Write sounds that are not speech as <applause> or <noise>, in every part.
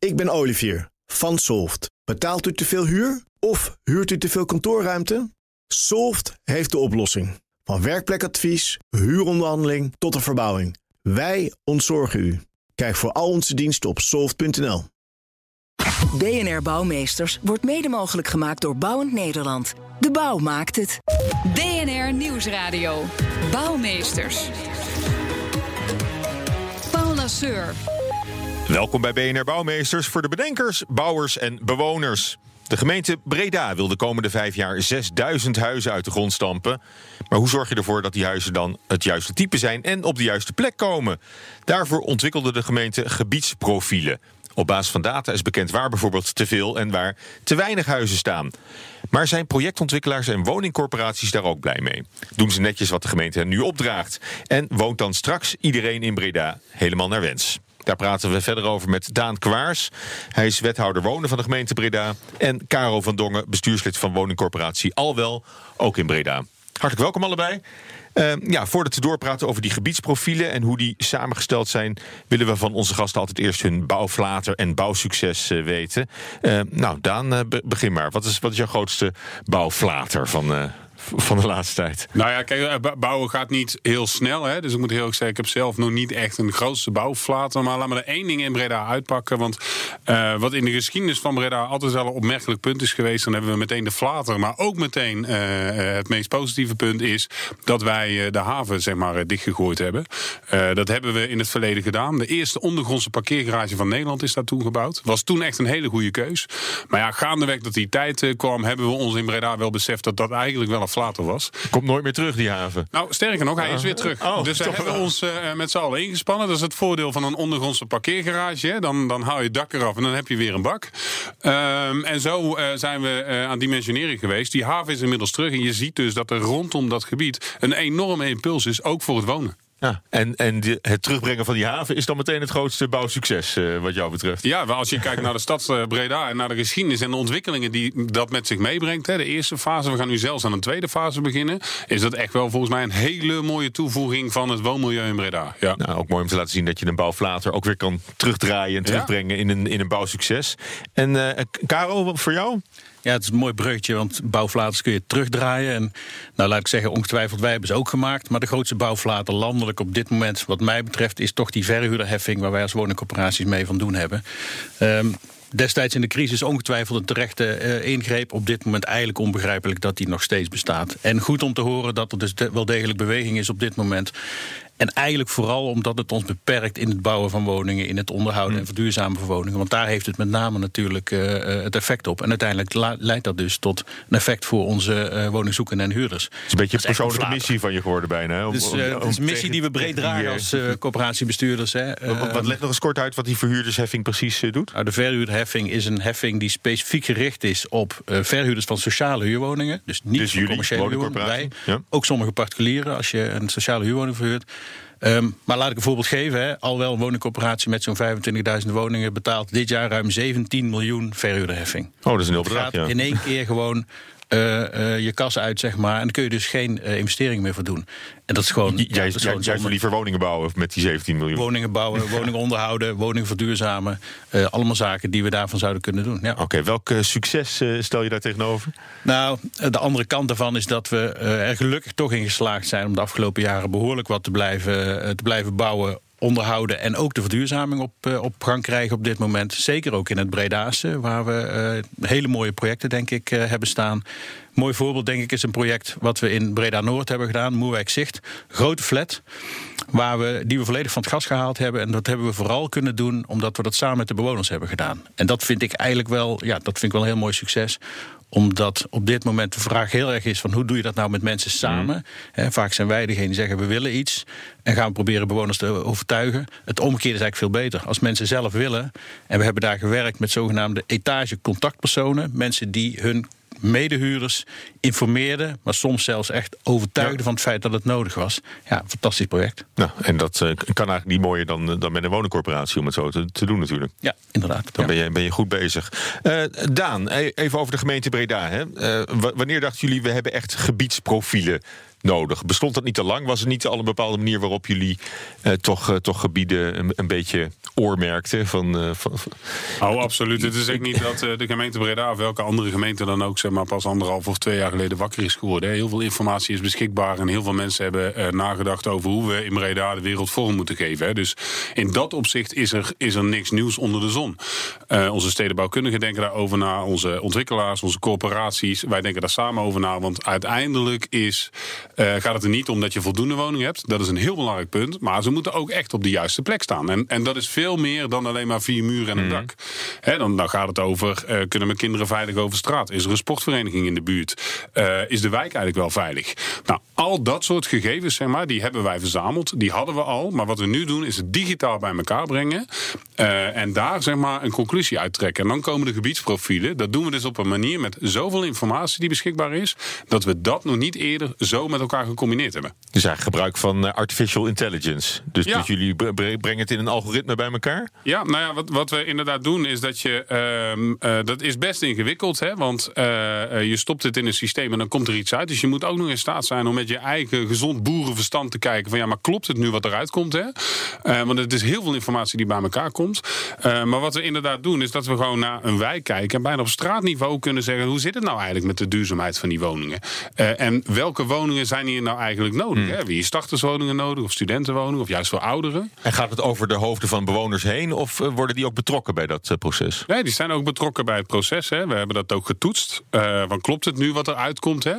Ik ben Olivier van Solft. Betaalt u te veel huur of huurt u te veel kantoorruimte? Solft heeft de oplossing. Van werkplekadvies, huuronderhandeling tot de verbouwing. Wij ontzorgen u. Kijk voor al onze diensten op soft.nl. BNR Bouwmeesters wordt mede mogelijk gemaakt door Bouwend Nederland. De bouw maakt het. BNR Nieuwsradio. Bouwmeesters. Paul Lasseur. Welkom bij BNR Bouwmeesters voor de bedenkers, bouwers en bewoners. De gemeente Breda wil de komende vijf jaar 6000 huizen uit de grond stampen. Maar hoe zorg je ervoor dat die huizen dan het juiste type zijn en op de juiste plek komen? Daarvoor ontwikkelde de gemeente gebiedsprofielen. Op basis van data is bekend waar bijvoorbeeld te veel en waar te weinig huizen staan. Maar zijn projectontwikkelaars en woningcorporaties daar ook blij mee? Doen ze netjes wat de gemeente hen nu opdraagt? En woont dan straks iedereen in Breda helemaal naar wens? Daar praten we verder over met Daan Kwaars. Hij is wethouder wonen van de gemeente Breda. En Caro van Dongen, bestuurslid van woningcorporatie Alwel, ook in Breda. Hartelijk welkom allebei. Uh, ja, voordat we doorpraten over die gebiedsprofielen en hoe die samengesteld zijn, willen we van onze gasten altijd eerst hun bouwflater en bouwsucces uh, weten. Uh, nou, Daan, begin maar. Wat is, wat is jouw grootste bouwflater van, van de laatste tijd? Nou ja, kijk, eh, bouwen gaat niet heel snel. Hè? Dus ik moet heel erg zeggen, ik heb zelf nog niet echt een grootste bouwflater. Maar laat me er één ding in Breda uitpakken. Want uh, wat in de geschiedenis van Breda altijd wel een opmerkelijk punt is geweest... dan hebben we meteen de flater. Maar ook meteen uh, het meest positieve punt is... dat wij de haven, zeg maar, dichtgegooid hebben. dat hebben we in het verleden gedaan. De eerste ondergrondse parkeergarage van Nederland is daar toen gebouwd. Was toen echt een hele goede keus. Maar ja, gaandeweg dat die tijd kwam... hebben we ons in Breda wel beseft dat dat eigenlijk wel flater was. Komt nooit meer terug, die haven. Nou, sterker nog, hij is weer terug. Oh, dus we hebben ons uh, met z'n allen ingespannen. Dat is het voordeel van een ondergrondse parkeergarage. Dan, dan haal je het dak eraf en dan heb je weer een bak. Um, en zo uh, zijn we uh, aan dimensionering geweest. Die haven is inmiddels terug. En je ziet dus dat er rondom dat gebied een enorme impuls is, ook voor het wonen. Ja, en en de, het terugbrengen van die haven is dan meteen het grootste bouwsucces uh, wat jou betreft. Ja, maar als je kijkt naar de stad uh, Breda en naar de geschiedenis en de ontwikkelingen die dat met zich meebrengt. Hè, de eerste fase, we gaan nu zelfs aan een tweede fase beginnen. Is dat echt wel volgens mij een hele mooie toevoeging van het woonmilieu in Breda. Ja. Nou, ook mooi om te laten zien dat je een bouwflater ook weer kan terugdraaien en terugbrengen in, een, in een bouwsucces. En uh, Karel, voor jou? Ja, het is een mooi bruggetje, want bouwflaters kun je terugdraaien. En nou, laat ik zeggen, ongetwijfeld, wij hebben ze ook gemaakt. Maar de grootste bouwflater landelijk op dit moment, wat mij betreft, is toch die verhuurderheffing waar wij als woningcorporaties mee van doen hebben. Um, destijds in de crisis ongetwijfeld een terechte uh, ingreep. Op dit moment eigenlijk onbegrijpelijk dat die nog steeds bestaat. En goed om te horen dat er dus wel degelijk beweging is op dit moment. En eigenlijk vooral omdat het ons beperkt in het bouwen van woningen, in het onderhouden en verduurzamen van woningen. Want daar heeft het met name natuurlijk uh, het effect op. En uiteindelijk leidt dat dus tot een effect voor onze uh, woningzoekenden en huurders. Het is een beetje een persoonlijke missie van je geworden bijna. Om, dus uh, het is een missie die we breed dragen als coöperatiebestuurders. Hè. Wat, wat leg nog eens kort uit wat die verhuurdersheffing precies doet? Nou, de verhuurderheffing is een heffing die specifiek gericht is op verhuurders van sociale huurwoningen. Dus niet dus commerciële huurwoningen. Ja. Ook sommige particulieren, als je een sociale huurwoning verhuurt. Um, maar laat ik een voorbeeld geven. Hè. Alwel een woningcorporatie met zo'n 25.000 woningen betaalt dit jaar ruim 17 miljoen verhuurderheffing. Oh, dat is een heel bedrag. Ja. In één keer gewoon je kas uit, zeg maar. En dan kun je dus geen uh, investering meer voor doen. En dat is gewoon. Jij, ja, jij wil liever woningen bouwen met die 17 miljoen. Woningen bouwen, <laughs> woningen onderhouden, woningen verduurzamen. allemaal zaken die we daarvan zouden kunnen doen. Ja. Oké, okay, welk succes stel je daar tegenover? Nou, de andere kant daarvan is dat we er gelukkig toch in geslaagd zijn om de afgelopen jaren behoorlijk wat te blijven, te blijven bouwen onderhouden en ook de verduurzaming op, uh, op gang krijgen op dit moment. Zeker ook in het Bredaanse, waar we uh, hele mooie projecten, denk ik, hebben staan. Mooi voorbeeld, denk ik, is een project wat we in Breda Noord hebben gedaan, Moerwijk Zicht. Grote flat, waar we, die we volledig van het gas gehaald hebben. En dat hebben we vooral kunnen doen omdat we dat samen met de bewoners hebben gedaan. En dat vind ik eigenlijk wel, ja, dat vind ik wel een heel mooi succes omdat op dit moment de vraag heel erg is van hoe doe je dat nou met mensen samen? Mm. vaak zijn wij degene die zeggen we willen iets en gaan we proberen bewoners te overtuigen. Het omgekeerde is eigenlijk veel beter. Als mensen zelf willen en we hebben daar gewerkt met zogenaamde etage contactpersonen, mensen die hun medehuurders informeerden, maar soms zelfs echt overtuigden ja. van het feit dat het nodig was. Ja, fantastisch project. Nou, en dat uh, kan eigenlijk niet mooier dan, dan met een woningcorporatie om het zo te, te doen natuurlijk. Ja, inderdaad. Dan ja. Ben, je, ben je goed bezig. Uh, Daan, even over de gemeente Breda. Hè. Uh, wanneer dachten jullie, we hebben echt gebiedsprofielen nodig? Bestond dat niet te lang? Was het niet al een bepaalde manier waarop jullie eh, toch, eh, toch gebieden een, beetje oormerkten? Van, eh, van, Oh, absoluut. Het is ook niet dat de gemeente Breda of welke andere gemeente dan ook zeg maar, pas anderhalf of twee jaar geleden wakker is geworden. Heel veel informatie is beschikbaar en heel veel mensen hebben nagedacht over hoe we in Breda de wereld vorm moeten geven. Dus in dat opzicht is er, is er niks nieuws onder de zon. Onze stedenbouwkundigen denken daarover na, onze ontwikkelaars, onze corporaties, wij denken daar samen over na. Want uiteindelijk is, eh, gaat het er niet om dat je voldoende woningen hebt. Dat is een heel belangrijk punt. Maar ze moeten ook echt op de juiste plek staan. En, en dat is veel meer dan alleen maar vier muren en een dak. Hè, dan, dan gaat het over, eh, kunnen mijn kinderen veilig over straat? Is er een sportvereniging in de buurt? Eh, is de wijk eigenlijk wel veilig? Nou, al dat soort gegevens, zeg maar, die hebben wij verzameld. Die hadden we al. Maar wat we nu doen, is het digitaal bij elkaar brengen. En daar, zeg maar, een conclusie uittrekken. En dan komen de gebiedsprofielen. Dat doen we dus op een manier met zoveel informatie die beschikbaar is... dat we dat nog niet eerder zo met elkaar gecombineerd hebben. dus eigenlijk gebruik van eh, artificial intelligence. Dus, Ja. dus jullie bre- bre- brengen het in een algoritme bij elkaar? Ja, nou ja, wat, wat we inderdaad doen is dat je. ehm, eh, dat is best ingewikkeld, hè? Want eh, je stopt het in een systeem en dan komt er iets uit. Dus je moet ook nog in staat zijn om met je eigen gezond boerenverstand te kijken: van ja, maar klopt het nu wat eruit komt, hè? Want het is heel veel informatie die bij elkaar komt. Maar wat we inderdaad doen is dat we gewoon naar een wijk kijken en bijna op straatniveau kunnen zeggen: hoe zit het nou eigenlijk met de duurzaamheid van die woningen? En welke woningen zijn hier nou eigenlijk nodig? Hè? Wie starterswoningen nodig of studentenwoningen of juist voor ouderen? En gaat het over de hoofden van bewoners heen? Of eh, worden die ook betrokken bij dat eh, proces? Nee, die zijn ook betrokken bij het proces. Hè. We hebben dat ook getoetst. Eh van klopt het nu wat er uitkomt? Hè?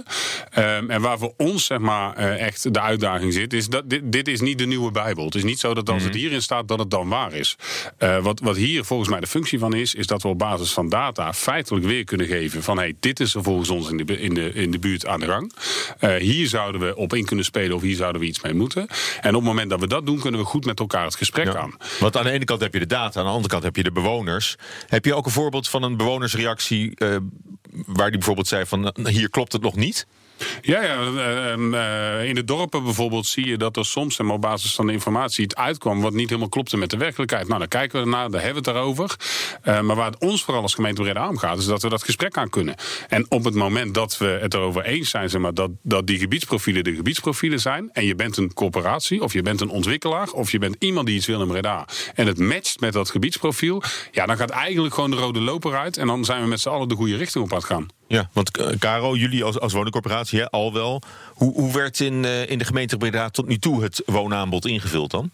Ehm, en waar voor ons zeg maar, echt de uitdaging zit, is dat dit, dit is niet de nieuwe Bijbel. Het is niet zo dat als het hierin staat, dat het dan waar is. Wat, wat hier volgens mij de functie van is, is dat we op basis van data feitelijk weer kunnen geven van hey, dit is er volgens ons in de, in de, in de buurt aan de gang. Hier zouden we op in kunnen spelen of hier zouden we iets mee moeten. En op het moment dat we dat doen, kunnen we goed met elkaar het gesprek Ja. aan. Want aan de ene kant heb je de data, aan de andere kant heb je de bewoners. Heb je ook een voorbeeld van een bewonersreactie eh, waar die bijvoorbeeld zei van hier klopt het nog niet? Ja, ja eh, ehm, eh, in de dorpen bijvoorbeeld zie je dat er soms op basis van de informatie iets uitkwam wat niet helemaal klopte met de werkelijkheid. Nou, daar kijken we naar, daar hebben we het daarover. Eh, maar waar het ons vooral als gemeente Breda om gaat, is dat we dat gesprek aan kunnen. En op het moment dat we het erover eens zijn, zeg maar, dat, dat die gebiedsprofielen de gebiedsprofielen zijn, en je bent een corporatie, of je bent een ontwikkelaar, of je bent iemand die iets wil in Breda, en het matcht met dat gebiedsprofiel, ja, dan gaat eigenlijk gewoon de rode loper uit, en dan zijn we met z'n allen de goede richting op aan het gaan. Ja, want eh, Caro, jullie als, als woningcorporatie hè, al wel. Hoe, hoe werd in, eh, in de gemeente Breda tot nu toe het woonaanbod ingevuld dan?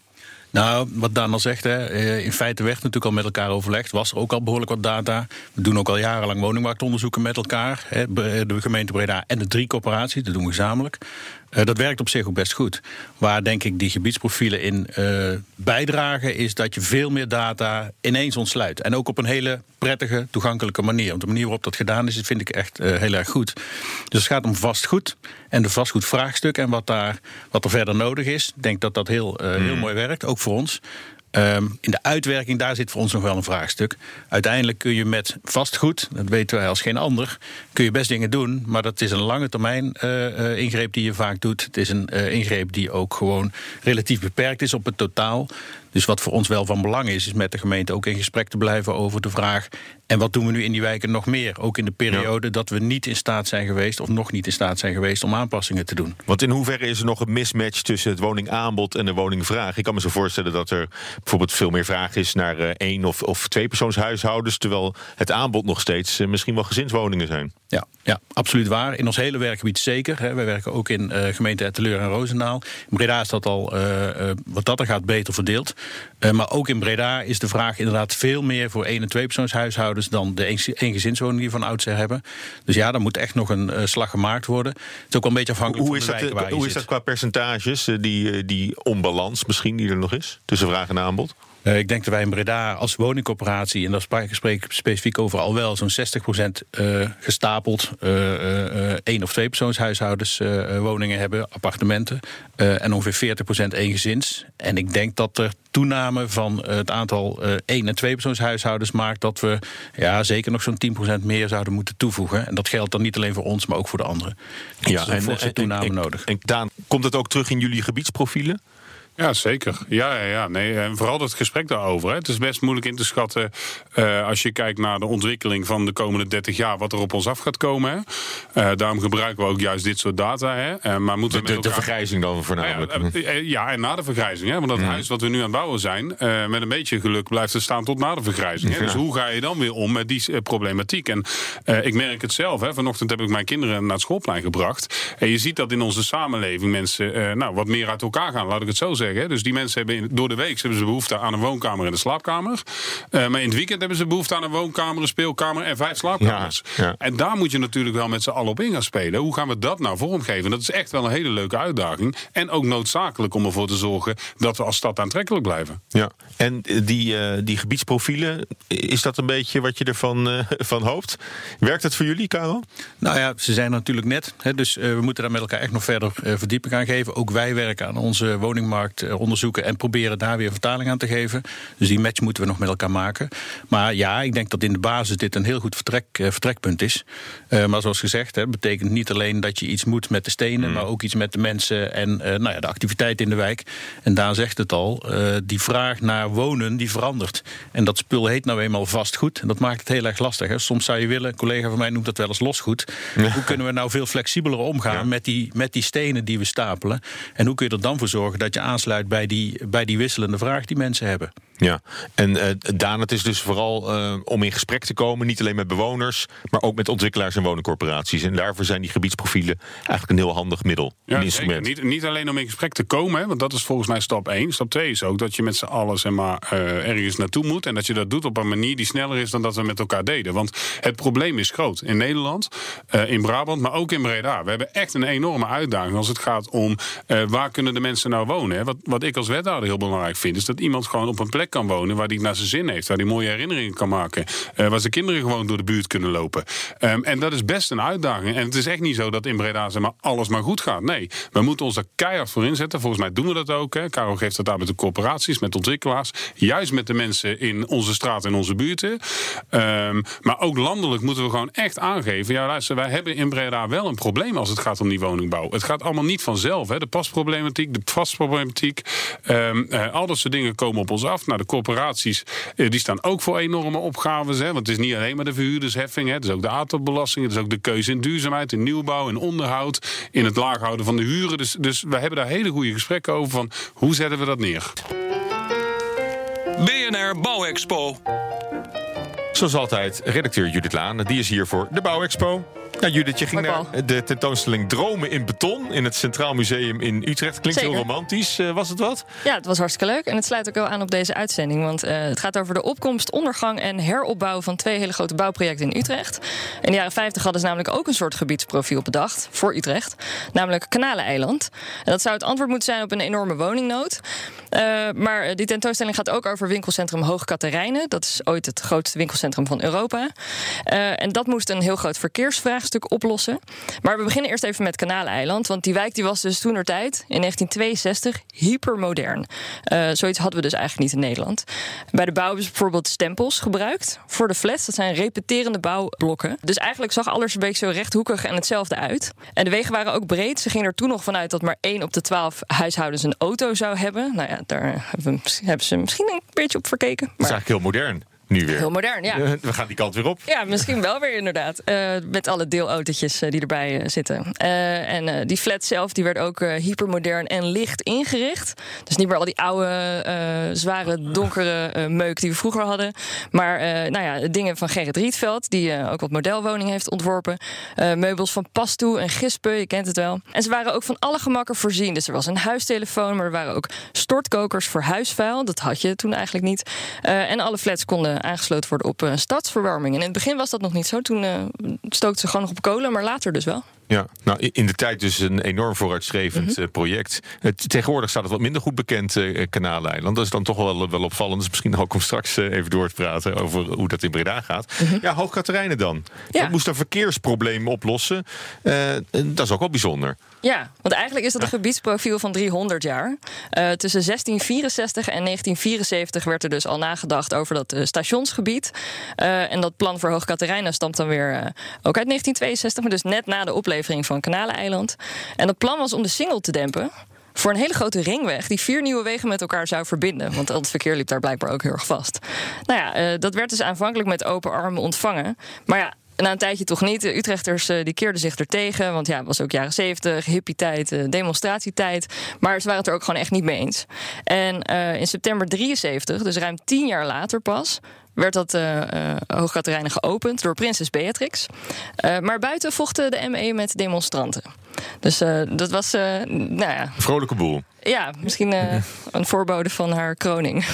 Nou, wat Daan al zegt, hè, eh, in feite werd natuurlijk al met elkaar overlegd. Was er ook al behoorlijk wat data. We doen ook al jarenlang woningmarktonderzoeken met elkaar. Hè, de gemeente Breda en de drie corporaties, dat doen we gezamenlijk. Eh, dat werkt op zich ook best goed. Waar denk ik die gebiedsprofielen in eh, bijdragen, is dat je veel meer data ineens ontsluit. En ook op een hele prettige, toegankelijke manier. Want de manier waarop dat gedaan is, vind ik echt eh, heel erg goed. Dus het gaat om vastgoed en de vastgoedvraagstuk en wat, daar, wat er verder nodig is. Ik denk dat dat heel, heel mooi werkt, ook voor ons. Ehm, in de uitwerking, daar zit voor ons nog wel een vraagstuk. Uiteindelijk kun je met vastgoed, dat weten wij als geen ander, kun je best dingen doen. Maar dat is een lange termijn eh, eh, ingreep die je vaak doet. Het is een eh, ingreep die ook gewoon relatief beperkt is op het totaal. Dus wat voor ons wel van belang is, is met de gemeente ook in gesprek te blijven over de vraag. En wat doen we nu in die wijken nog meer? Ook in de periode dat we niet in staat zijn geweest, of nog niet in staat zijn geweest, om aanpassingen te doen. Want in hoeverre is er nog een mismatch tussen het woningaanbod en de woningvraag? Ik kan me zo voorstellen dat er bijvoorbeeld veel meer vraag is naar eh, één of, of tweepersoonshuishoudens, terwijl het aanbod nog steeds eh, misschien wel gezinswoningen zijn. Ja, ja, absoluut waar. In ons hele werkgebied zeker. Hè. Wij werken ook in eh gemeente Etteleur en Roosendaal. In Breda is dat al, wat dat er gaat, beter verdeeld. Eh, maar ook in Breda is de vraag inderdaad veel meer voor één- en tweepersoonshuishoudens dan de een- eengezinswoningen die we van oudsher hebben. Dus ja, daar moet echt nog een eh, slag gemaakt worden. Het is ook wel een beetje afhankelijk Hoe is, van de dat, waar je hoe is dat qua percentages, eh, die, eh, die onbalans misschien die er nog is tussen vraag en aanbod? Eh, ik denk dat wij in Breda als woningcorporatie, en daar spreek ik specifiek over al wel, zo'n 60% eh gestapeld eh één- of tweepersoonshuishoudens eh, eh, woningen hebben, appartementen. en ongeveer 40% eengezins. En ik denk dat er toename van het aantal één- en tweepersoonshuishoudens maakt dat we ja, zeker nog zo'n 10% meer zouden moeten toevoegen. En dat geldt dan niet alleen voor ons, maar ook voor de anderen. Dus er is een forse toename en, nodig. En Daan, komt het ook terug in jullie gebiedsprofielen? Ja, zeker. Ja, ja, ja. Nee, en vooral het gesprek daarover. Hè. Het is best moeilijk in te schatten uh, als je kijkt naar de ontwikkeling van de komende 30 jaar, wat er op ons af gaat komen. Hè. Uh, daarom gebruiken we ook juist dit soort data. Hè. Uh, maar moeten de, de, de vergrijzing dan voornamelijk. Ja, ja, en na de vergrijzing. Hè. Want dat mm. huis wat we nu aan het bouwen zijn, met een beetje geluk blijft het staan tot na de vergrijzing. Hè. Dus hoe ga je dan weer om met die problematiek? En ik merk het zelf. Hè. Vanochtend heb ik mijn kinderen naar het schoolplein gebracht. En je ziet dat in onze samenleving mensen nou, wat meer uit elkaar gaan, laat ik het zo zeggen. Dus die mensen hebben in, door de week hebben ze behoefte aan een woonkamer en een slaapkamer. Uh, maar in het weekend hebben ze behoefte aan een woonkamer, een speelkamer en vijf slaapkamers. Ja, En daar moet je natuurlijk wel met z'n allen op in gaan spelen. Hoe gaan we dat nou vormgeven? Dat is echt wel een hele leuke uitdaging. En ook noodzakelijk om ervoor te zorgen dat we als stad aantrekkelijk blijven. Ja, en die, uh, die gebiedsprofielen, is dat een beetje wat je ervan uh, <laughs> van hoopt? Werkt het voor jullie, Karel? Nou ja, ze zijn natuurlijk net. Hè, dus we moeten daar met elkaar echt nog verder verdieping aan geven. Ook wij werken aan onze woningmarkt eh, onderzoeken en proberen daar weer vertaling aan te geven. Dus die match moeten we nog met elkaar maken. Maar ja, ik denk dat in de basis dit een heel goed vertrek, eh, vertrekpunt is. Uh, maar zoals gezegd, hè, betekent niet alleen dat je iets moet met de stenen, mm. maar ook iets met de mensen en nou ja, de activiteit in de wijk. En daar zegt het al, die vraag naar wonen die verandert. En dat spul heet nou eenmaal vastgoed. En dat maakt het heel erg lastig. Hè. Soms zou je willen, een collega van mij noemt dat wel eens losgoed. Hoe kunnen we nou veel flexibeler omgaan met, die, met die stenen die we stapelen? En hoe kun je er dan voor zorgen dat je aansluit bij die, bij die wisselende vraag die mensen hebben? Ja, en uh, Daan, het is dus vooral uh, om in gesprek te komen, niet alleen met bewoners, maar ook met ontwikkelaars en woningcorporaties. En daarvoor zijn die gebiedsprofielen eigenlijk een heel handig middel, ja, een instrument. Niet, niet, alleen om in gesprek te komen, hè, want dat is volgens mij stap 1. Stap 2 is ook dat je met z'n allen zeg maar, uh, ergens naartoe moet en dat je dat doet op een manier die sneller is dan dat we met elkaar deden. Want het probleem is groot in Nederland, in Brabant, maar ook in Breda. We hebben echt een enorme uitdaging als het gaat om waar kunnen de mensen nou wonen. Hè? Wat, wat ik als wethouder heel belangrijk vind, is dat iemand gewoon op een plek kan wonen waar hij naar zijn zin heeft, waar hij mooie herinneringen kan maken, uh, waar zijn kinderen gewoon door de buurt kunnen lopen. Um, en dat is best een uitdaging. En het is echt niet zo dat in Breda zeg maar, alles maar goed gaat. Nee, we moeten ons daar keihard voor inzetten. Volgens mij doen we dat ook. Hè. Geeft dat aan met de corporaties, met ontwikkelaars, juist met de mensen in onze straat en onze buurten. Um, maar ook landelijk moeten we gewoon echt aangeven. Ja, luister, wij hebben in Breda wel een probleem als het gaat om die woningbouw. Het gaat allemaal niet vanzelf. Hè. De pasproblematiek, de vastproblematiek, um, uh, al dat soort dingen komen op ons af. Nou, de corporaties eh, die staan ook voor enorme opgaves. Hè, want het is niet alleen maar de verhuurdersheffing. Hè, het is ook de aardbelasting. Het is ook de keuze in duurzaamheid, in nieuwbouw, in onderhoud. In het laag houden van de huren. Dus, dus we hebben daar hele goede gesprekken over van hoe zetten we dat neer. BNR Bouwexpo. Zoals altijd, redacteur Judith Laan. Die is hier voor de Bouwexpo. Ja, Judith, je ging naar de tentoonstelling Dromen in Beton in het Centraal Museum in Utrecht. Klinkt heel romantisch. Uh, was het wat? Ja, het was hartstikke leuk. En het sluit ook wel aan op deze uitzending. Want uh, het gaat over de opkomst, ondergang en heropbouw van twee hele grote bouwprojecten in Utrecht. In de jaren 50 hadden ze namelijk ook een soort gebiedsprofiel bedacht voor Utrecht. Namelijk Kanaleneiland. En dat zou het antwoord moeten zijn op een enorme woningnood. Uh, maar die tentoonstelling gaat ook over winkelcentrum Hoog Katerijnen. Dat is ooit het grootste winkelcentrum van Europa. en dat moest een heel groot verkeersvraagstuk stuk oplossen. Maar we beginnen eerst even met Kanaleiland. Want die wijk die was dus toen tijd, in 1962, hypermodern. Uh, zoiets hadden we dus eigenlijk niet in Nederland. Bij de bouw hebben ze bijvoorbeeld stempels gebruikt. Voor de flats, dat zijn repeterende bouwblokken. Dus eigenlijk zag alles een beetje zo rechthoekig en hetzelfde uit. En de wegen waren ook breed. Ze gingen er toen nog vanuit dat maar één op de twaalf huishoudens een auto zou hebben. Nou ja, daar hebben ze misschien een beetje op verkeken. Maar... Dat is eigenlijk heel modern nu weer. Heel modern, ja. <laughs> We gaan die kant weer op. Ja, misschien wel weer inderdaad. Uh, met alle deelautootjes uh, die erbij uh, zitten. en die flat zelf die werd ook hypermodern en licht ingericht. Dus niet meer al die oude, zware, donkere meuk die we vroeger hadden. Maar nou ja, dingen van Gerrit Rietveld, die ook wat modelwoning heeft ontworpen. meubels van Pastoe en Gispe, je kent het wel. En ze waren ook van alle gemakken voorzien. Dus er was een huistelefoon, maar er waren ook stortkokers voor huisvuil. Dat had je toen eigenlijk niet. en alle flats konden aangesloten worden op uh, stadsverwarming. En in het begin was dat nog niet zo. Toen uh, stookten ze gewoon nog op kolen, maar later dus wel. Ja, nou in de tijd dus een enorm vooruitstrevend mhm. eh, project. tegenwoordig staat het wat minder goed bekend, uh, Kanaleiland. Dat is dan toch wel, wel opvallend. Dus misschien ook om straks even door te praten over hoe dat in Breda gaat. Mhm. Ja, Hoogkaterijnen dan. Ja. Dat moest een verkeersprobleem oplossen. dat is ook wel bijzonder. Ja, want eigenlijk is dat een gebiedsprofiel van 300 jaar. Uh, tussen 1664 en 1974 werd er dus al nagedacht over dat uh, stationsgebied. En dat plan voor Hoogkaterijnen stamt dan weer ook uit 1962, maar dus net na de oplevering van Kanaleneiland. En dat plan was om de singel te dempen voor een hele grote ringweg die vier nieuwe wegen met elkaar zou verbinden. Want het verkeer liep daar blijkbaar ook heel erg vast. Nou ja, eh, dat werd dus aanvankelijk met open armen ontvangen. Maar ja, na een tijdje toch niet. De Utrechters eh, die keerden zich er tegen. Want ja, het was ook jaren zeventig, hippie-tijd, eh, demonstratietijd. Maar ze waren het er ook gewoon echt niet mee eens. En in september 73, dus ruim tien jaar later pas werd dat uh, uh, Hoogkaterijnen geopend door prinses Beatrix. Uh, maar buiten vochten de ME met demonstranten. Dus dat was, nou ja... Vrolijke boel. Ja, misschien <laughs> een voorbode van haar kroning.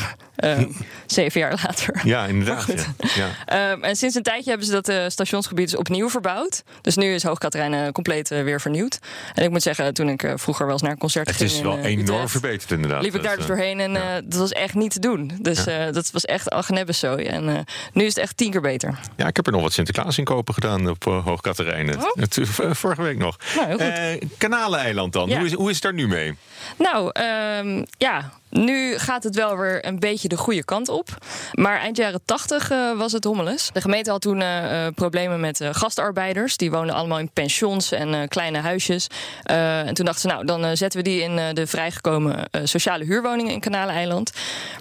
zeven jaar later. Ja, inderdaad. Ja. Ja. en sinds een tijdje hebben ze dat stationsgebied dus opnieuw verbouwd. Dus nu is Hoogkaterijnen compleet weer vernieuwd. En ik moet zeggen, toen ik vroeger wel eens naar een concert ging... Het is wel enorm Utrecht, verbeterd inderdaad. liep ik daar dus doorheen en dat was echt niet te doen. Dus dat was echt algenebbeszooi. En nu is het echt tien keer beter. Ja, ik heb er nog wat Sinterklaas inkopen gedaan op uh, Hoogkaterijnen. Oh. Vorige week nog. Nou, heel goed. Uh, Kanaleneiland dan, ja. hoe, is, hoe is het daar nu mee? Nou, um, ja, nu gaat het wel weer een beetje de goede kant op. Maar eind jaren 80 uh, was het hommeles. De gemeente had toen uh, problemen met uh, gastarbeiders. Die woonden allemaal in pensions en kleine huisjes. en toen dachten ze, nou, dan zetten we die in de vrijgekomen sociale huurwoningen in Kanaleiland.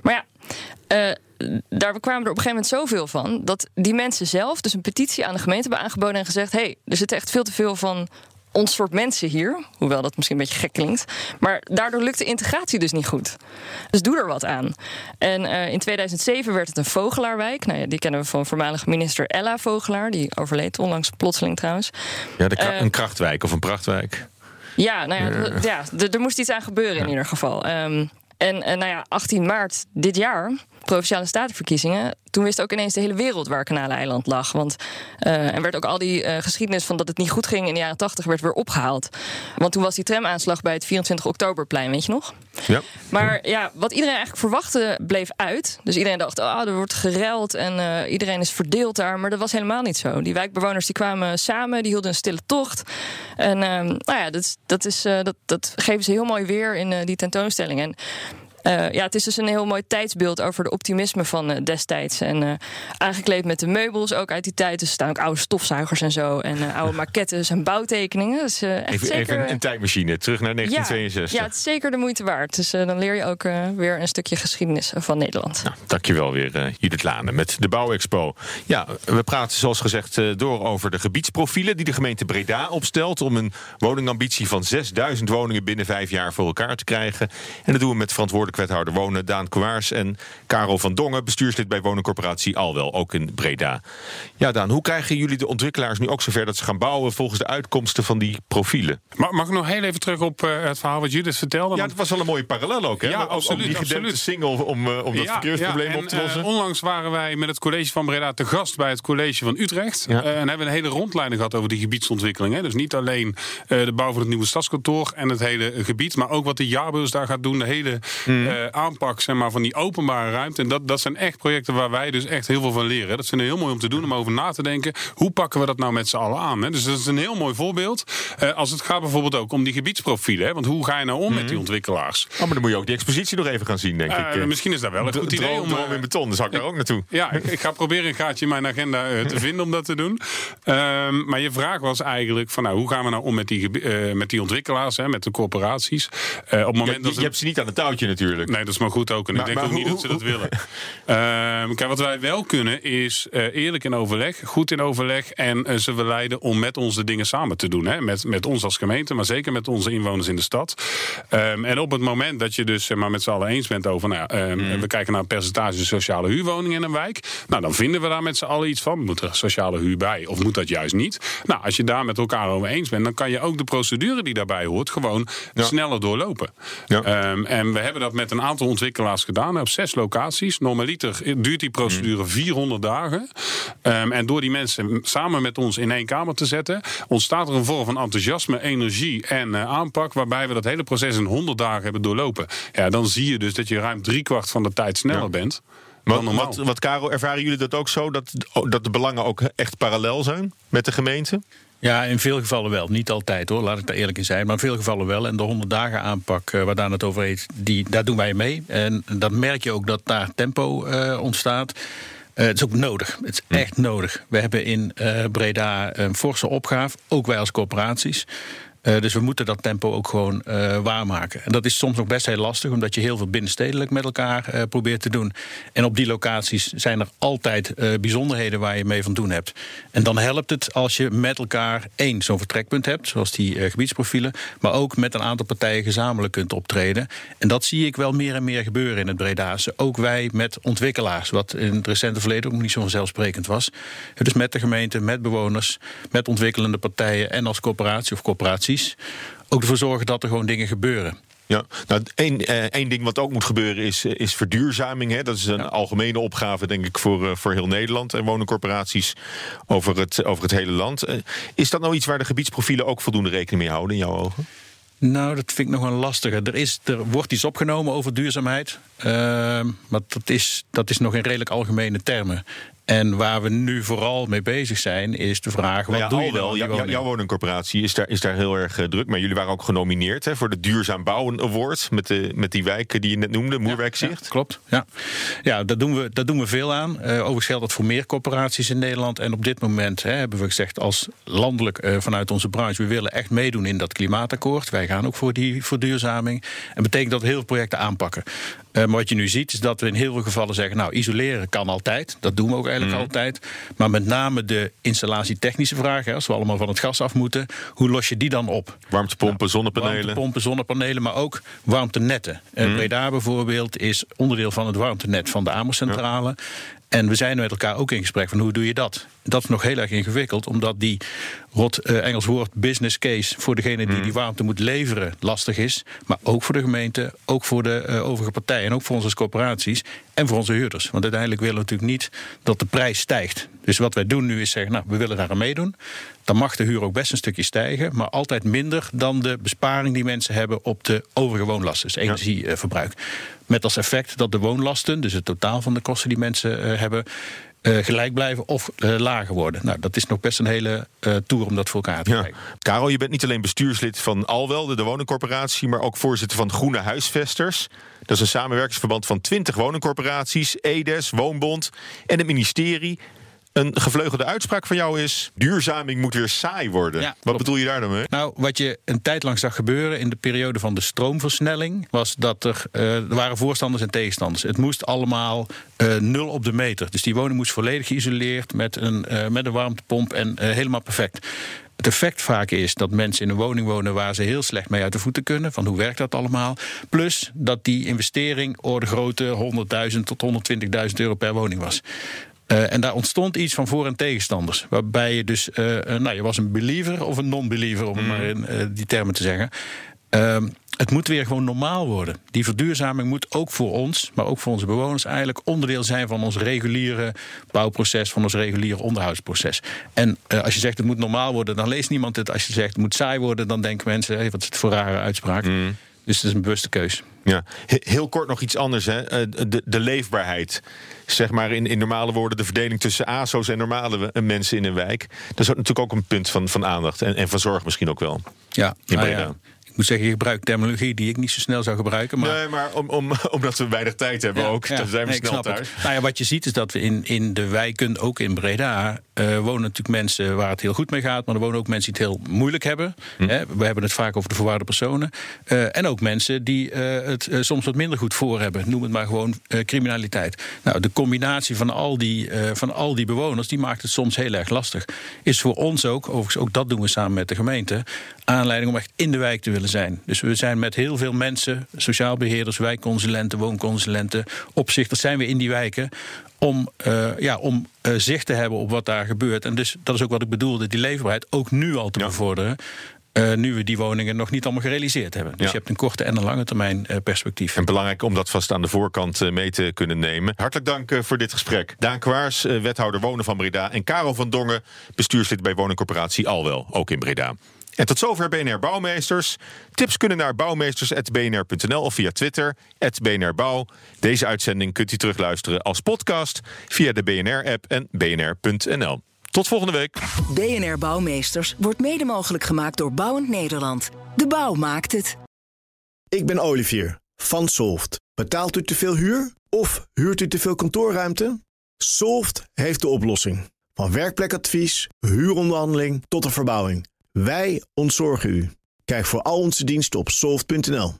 Maar ja daar kwamen er op een gegeven moment zoveel van dat die mensen zelf dus een petitie aan de gemeente hebben aangeboden en gezegd: hé, hey, er zit echt veel te veel van ons soort mensen hier. Hoewel dat misschien een beetje gek klinkt. Maar daardoor lukt de integratie dus niet goed. Dus doe er wat aan. En uh, in 2007 werd het een Vogelaarwijk. Nou ja, die kennen we van voormalige minister Ella Vogelaar. Die overleed onlangs plotseling trouwens. Ja, de uh, een krachtwijk of een prachtwijk. Ja, nou ja, ja. ja er moest iets aan gebeuren in ieder geval. Um, en, en nou ja, 18 maart dit jaar provinciale statenverkiezingen. Toen wist ook ineens de hele wereld waar Kanaleiland lag. Want uh, en werd ook al die uh, geschiedenis van dat het niet goed ging in de jaren 80 werd weer opgehaald. Want toen was die tramaanslag bij het 24 oktoberplein, weet je nog? Ja. Maar ja, wat iedereen eigenlijk verwachtte bleef uit. Dus iedereen dacht, oh, er wordt gereld en uh, iedereen is verdeeld daar. Maar dat was helemaal niet zo. Die wijkbewoners die kwamen samen, die hielden een stille tocht. En nou ja, dat, dat, is, dat, dat geven ze heel mooi weer in die tentoonstelling. En ja, het is dus een heel mooi tijdsbeeld over de optimisme van uh, destijds. En uh, aangekleed met de meubels ook uit die tijd. Dus er staan ook oude stofzuigers en zo. En oude maquettes en bouwtekeningen. Dus, echt even, zeker... even een tijdmachine, terug naar 1962. Ja, ja het is zeker de moeite waard. Dus dan leer je ook weer een stukje geschiedenis van Nederland. Nou, dankjewel weer, Judith Lane, met de Bouwexpo. Ja, we praten zoals gezegd door over de gebiedsprofielen... die de gemeente Breda opstelt... om een woningambitie van 6000 woningen binnen vijf jaar voor elkaar te krijgen. En dat doen we met verantwoordelijk wethouder Wonen Daan Kwaars en Karel van Dongen, bestuurslid bij woningcorporatie Alwel, ook in Breda. Ja, Daan, hoe krijgen jullie de ontwikkelaars nu ook zover dat ze gaan bouwen volgens de uitkomsten van die profielen? Mag, mag ik nog heel even terug op uh, het verhaal wat Judith vertelde? Ja, dat was wel een mooie parallel ook, hè? Ja, ook, absoluut. Ook die gedempte single om, uh, om dat ja, verkeersprobleem ja, en, op te lossen. Uh, onlangs waren wij met het college van Breda te gast bij het college van Utrecht. Ja. en hebben we een hele rondleiding gehad over die gebiedsontwikkeling. Hè. Dus niet alleen de bouw van het nieuwe stadskantoor en het hele gebied, maar ook wat de jaarbeurs daar gaat doen. De hele Mm. uh, aanpak zeg maar, van die openbare ruimte. En dat, dat zijn echt projecten waar wij dus echt heel veel van leren. Dat vinden we heel mooi om te doen, om over na te denken. Hoe pakken we dat nou met z'n allen aan? Hè? Dus dat is een heel mooi voorbeeld. Uh, als het gaat bijvoorbeeld ook om die gebiedsprofielen. Hè? Want hoe ga je nou om Mhm. met die ontwikkelaars? Oh, maar dan moet je ook die expositie nog even gaan zien, denk ik. Uh, misschien is dat wel een goed idee. Droom, Om, droom in beton, dan zou ik daar ook naartoe. Ja, ik, ik, ga proberen een gaatje in mijn agenda te <laughs> vinden om dat te doen. Um, maar je vraag was eigenlijk van nou, hoe gaan we nou om met die, met die ontwikkelaars, hè, met de corporaties? Op het moment je, dat je hebt ze niet aan het touwtje natuurlijk. Nee, dat is maar goed ook. En Maar- ik denk ook niet dat ze dat willen. <laughs> Ehm, kijk, wat wij wel kunnen is uh, eerlijk in overleg, goed in overleg en uh, ze verleiden om met ons de dingen samen te doen. Hè? Met, met ons als gemeente, maar zeker met onze inwoners in de stad. Um, en op het moment dat je dus maar, met z'n allen eens bent over, nou, ja, um, we kijken naar een percentage sociale huurwoningen in een wijk. Nou, dan vinden we daar met z'n allen iets van. Moet er sociale huur bij of moet dat juist niet? Nou, als je daar met elkaar over eens bent, dan kan je ook de procedure die daarbij hoort gewoon Ja. sneller doorlopen. Ja. En we hebben dat met een aantal ontwikkelaars gedaan op zes locaties. Normaliter duurt die procedure 400 dagen. Um, en door die mensen samen met ons in één kamer te zetten, ontstaat er een vorm van enthousiasme, energie en uh, aanpak. Waarbij we dat hele proces in 100 dagen hebben doorlopen. Ja, dan zie je dus dat je ruim driekwart van de tijd sneller Ja. bent. Wat, wat, wat, Karel, ervaren jullie dat ook zo? Dat, dat de belangen ook echt parallel zijn met de gemeente? Ja, in veel gevallen wel. Niet altijd hoor, laat ik daar eerlijk in zijn. Maar in veel gevallen wel. En de 100 dagen aanpak uh, waar Daan het over heeft, die, daar doen wij mee. En dan merk je ook dat daar tempo uh, ontstaat. Uh, het is ook nodig. Het is echt nodig. We hebben in Breda een forse opgave, ook wij als corporaties. Uh, dus we moeten dat tempo ook gewoon uh, waarmaken. En dat is soms nog best heel lastig, omdat je heel veel binnenstedelijk met elkaar uh, probeert te doen. En op die locaties zijn er altijd bijzonderheden waar je mee van doen hebt. En dan helpt het als je met elkaar één zo'n vertrekpunt hebt, zoals die gebiedsprofielen, maar ook met een aantal partijen gezamenlijk kunt optreden. En dat zie ik wel meer en meer gebeuren in het Bredaanse. Ook wij met ontwikkelaars, wat in het recente verleden ook niet zo vanzelfsprekend was. Dus met de gemeente, met bewoners, met ontwikkelende partijen en als coöperatie of ook ervoor zorgen dat er gewoon dingen gebeuren. Ja, nou, één, eh, één ding wat ook moet gebeuren is, eh, is verduurzaming. Hè. Dat is een algemene opgave, denk ik, voor, uh, voor heel Nederland en woningcorporaties over het, over het hele land. Is dat nou iets waar de gebiedsprofielen ook voldoende rekening mee houden, in jouw ogen? Nou, dat vind ik nog een lastige. Er, is, er wordt iets opgenomen over duurzaamheid. Uh, maar dat is, dat is nog in redelijk algemene termen. En waar we nu vooral mee bezig zijn, is de vraag: wat ja, doe je wel? Jouw woningcorporatie is daar, is daar heel erg uh, druk. Maar jullie waren ook genomineerd hè, voor de Duurzaam Bouwen Award. Met, de, met die wijken die je net noemde, Moerwijkzicht. Ja, klopt. Ja, ja daar, doen we, daar doen we veel aan. Uh, overigens geldt dat voor meer corporaties in Nederland. En op dit moment hè, hebben we gezegd, als landelijk uh, vanuit onze branche, we willen echt meedoen in dat klimaatakkoord. Wij gaan ook voor die verduurzaming. En betekent dat heel veel projecten aanpakken. Maar wat je nu ziet, is dat we in heel veel gevallen zeggen: nou, isoleren kan altijd. Dat doen we ook eigenlijk mm. altijd. Maar met name de installatietechnische vragen, als we allemaal van het gas af moeten, hoe los je die dan op? Warmtepompen, nou, zonnepanelen. Warmtepompen, zonnepanelen, maar ook warmtenetten. Mm. Breda bijvoorbeeld is onderdeel van het warmtenet van de Amerscentrale. En we zijn met elkaar ook in gesprek van hoe doe je dat? Dat is nog heel erg ingewikkeld, omdat die rot uh, Engels woord business case voor degene die mm. die warmte moet leveren lastig is. Maar ook voor de gemeente, ook voor de uh, overige partijen en ook voor onze als corporaties en voor onze huurders. Want uiteindelijk willen we natuurlijk niet dat de prijs stijgt. Dus wat wij doen nu is zeggen, nou, we willen daar aan meedoen. Dan mag de huur ook best een stukje stijgen, maar altijd minder dan de besparing die mensen hebben op de overige woonlasten, dus energieverbruik. Met als effect dat de woonlasten, dus het totaal van de kosten die mensen uh, hebben, uh, gelijk blijven of uh, lager worden. Nou, dat is nog best een hele uh, tour om dat voor elkaar te ja. krijgen. Karel, je bent niet alleen bestuurslid van Alwel, de, de woningcorporatie, maar ook voorzitter van Groene Huisvesters. Dat is een samenwerkingsverband van 20 woningcorporaties, EDES, Woonbond en het ministerie. Een gevleugelde uitspraak van jou is: duurzaming moet weer saai worden. Ja, wat bedoel je daar dan mee? Nou, wat je een tijd lang zag gebeuren in de periode van de stroomversnelling, was dat er, uh, er waren voorstanders en tegenstanders. Het moest allemaal uh, nul op de meter. Dus die woning moest volledig geïsoleerd met een, uh, met een warmtepomp en helemaal perfect. Het effect vaak is dat mensen in een woning wonen waar ze heel slecht mee uit de voeten kunnen. Van hoe werkt dat allemaal? Plus dat die investering orde grootte 100.000 tot 120.000 euro per woning was. Uh, en daar ontstond iets van voor- en tegenstanders. Waarbij je dus, uh, nou, je was een believer of een non-believer, om mm. maar in die termen te zeggen. Ehm, het moet weer gewoon normaal worden. Die verduurzaming moet ook voor ons, maar ook voor onze bewoners, eigenlijk onderdeel zijn van ons reguliere bouwproces, van ons reguliere onderhoudsproces. En als je zegt het moet normaal worden, dan leest niemand het. Als je zegt het moet saai worden, dan denken mensen: hey, wat is het voor rare uitspraak? Mm. Dus het is een bewuste keus. Ja, heel kort nog iets anders. Hè. De, de leefbaarheid zeg maar in, in normale woorden de verdeling tussen ASO's en normale mensen in een wijk. Dat is natuurlijk ook een punt van, van aandacht en, en van zorg misschien ook wel. Ja, in nou ja. Ik moet zeggen, je gebruikt terminologie die ik niet zo snel zou gebruiken. Maar... Nee, maar om, om, <laughs> omdat we weinig tijd hebben ook. Ja, dan zijn we nee, snel thuis. Nou ja, wat je ziet is dat we in, in de wijken, ook in Breda... Uh, wonen natuurlijk mensen waar het heel goed mee gaat... maar er wonen ook mensen die het heel moeilijk hebben. Hm. We hebben het vaak over de verwaarde personen. Uh, en ook mensen die uh, het soms wat minder goed voor hebben. Noem het maar gewoon criminaliteit. Nou, de combinatie van al, die, van al die bewoners... die maakt het soms heel erg lastig. Is voor ons ook, overigens ook dat doen we samen met de gemeente... aanleiding om echt in de wijk te willen zijn. Dus we zijn met heel veel mensen, sociaal beheerders, wijkconsulenten, woonconsulenten, opzichters, zijn we in die wijken om, uh, ja, om uh, zicht te hebben op wat daar gebeurt. En dus dat is ook wat ik bedoelde, die leefbaarheid ook nu al te ja. bevorderen. Uh, nu we die woningen nog niet allemaal gerealiseerd hebben. Dus ja. je hebt een korte en een lange termijn uh, perspectief. En belangrijk om dat vast aan de voorkant uh, mee te kunnen nemen. Hartelijk dank voor dit gesprek. Daan Kwaars, wethouder wonen van Breda. En Karel van Dongen, bestuurslid bij woningcorporatie Alwel, ook in Breda. En tot zover BNR Bouwmeesters. Tips kunnen naar bouwmeesters.bnr.nl of via Twitter, @bnrbouw. Deze uitzending kunt u terugluisteren als podcast via de BNR-app en bnr.nl. Tot volgende week. BNR Bouwmeesters wordt mede mogelijk gemaakt door Bouwend Nederland. De bouw maakt het. Ik ben Olivier van Solft. Betaalt u te veel huur of huurt u te veel kantoorruimte? Solft heeft de oplossing. Van werkplekadvies, huuronderhandeling tot de verbouwing. Wij ontzorgen u. Kijk voor al onze diensten op soft.nl.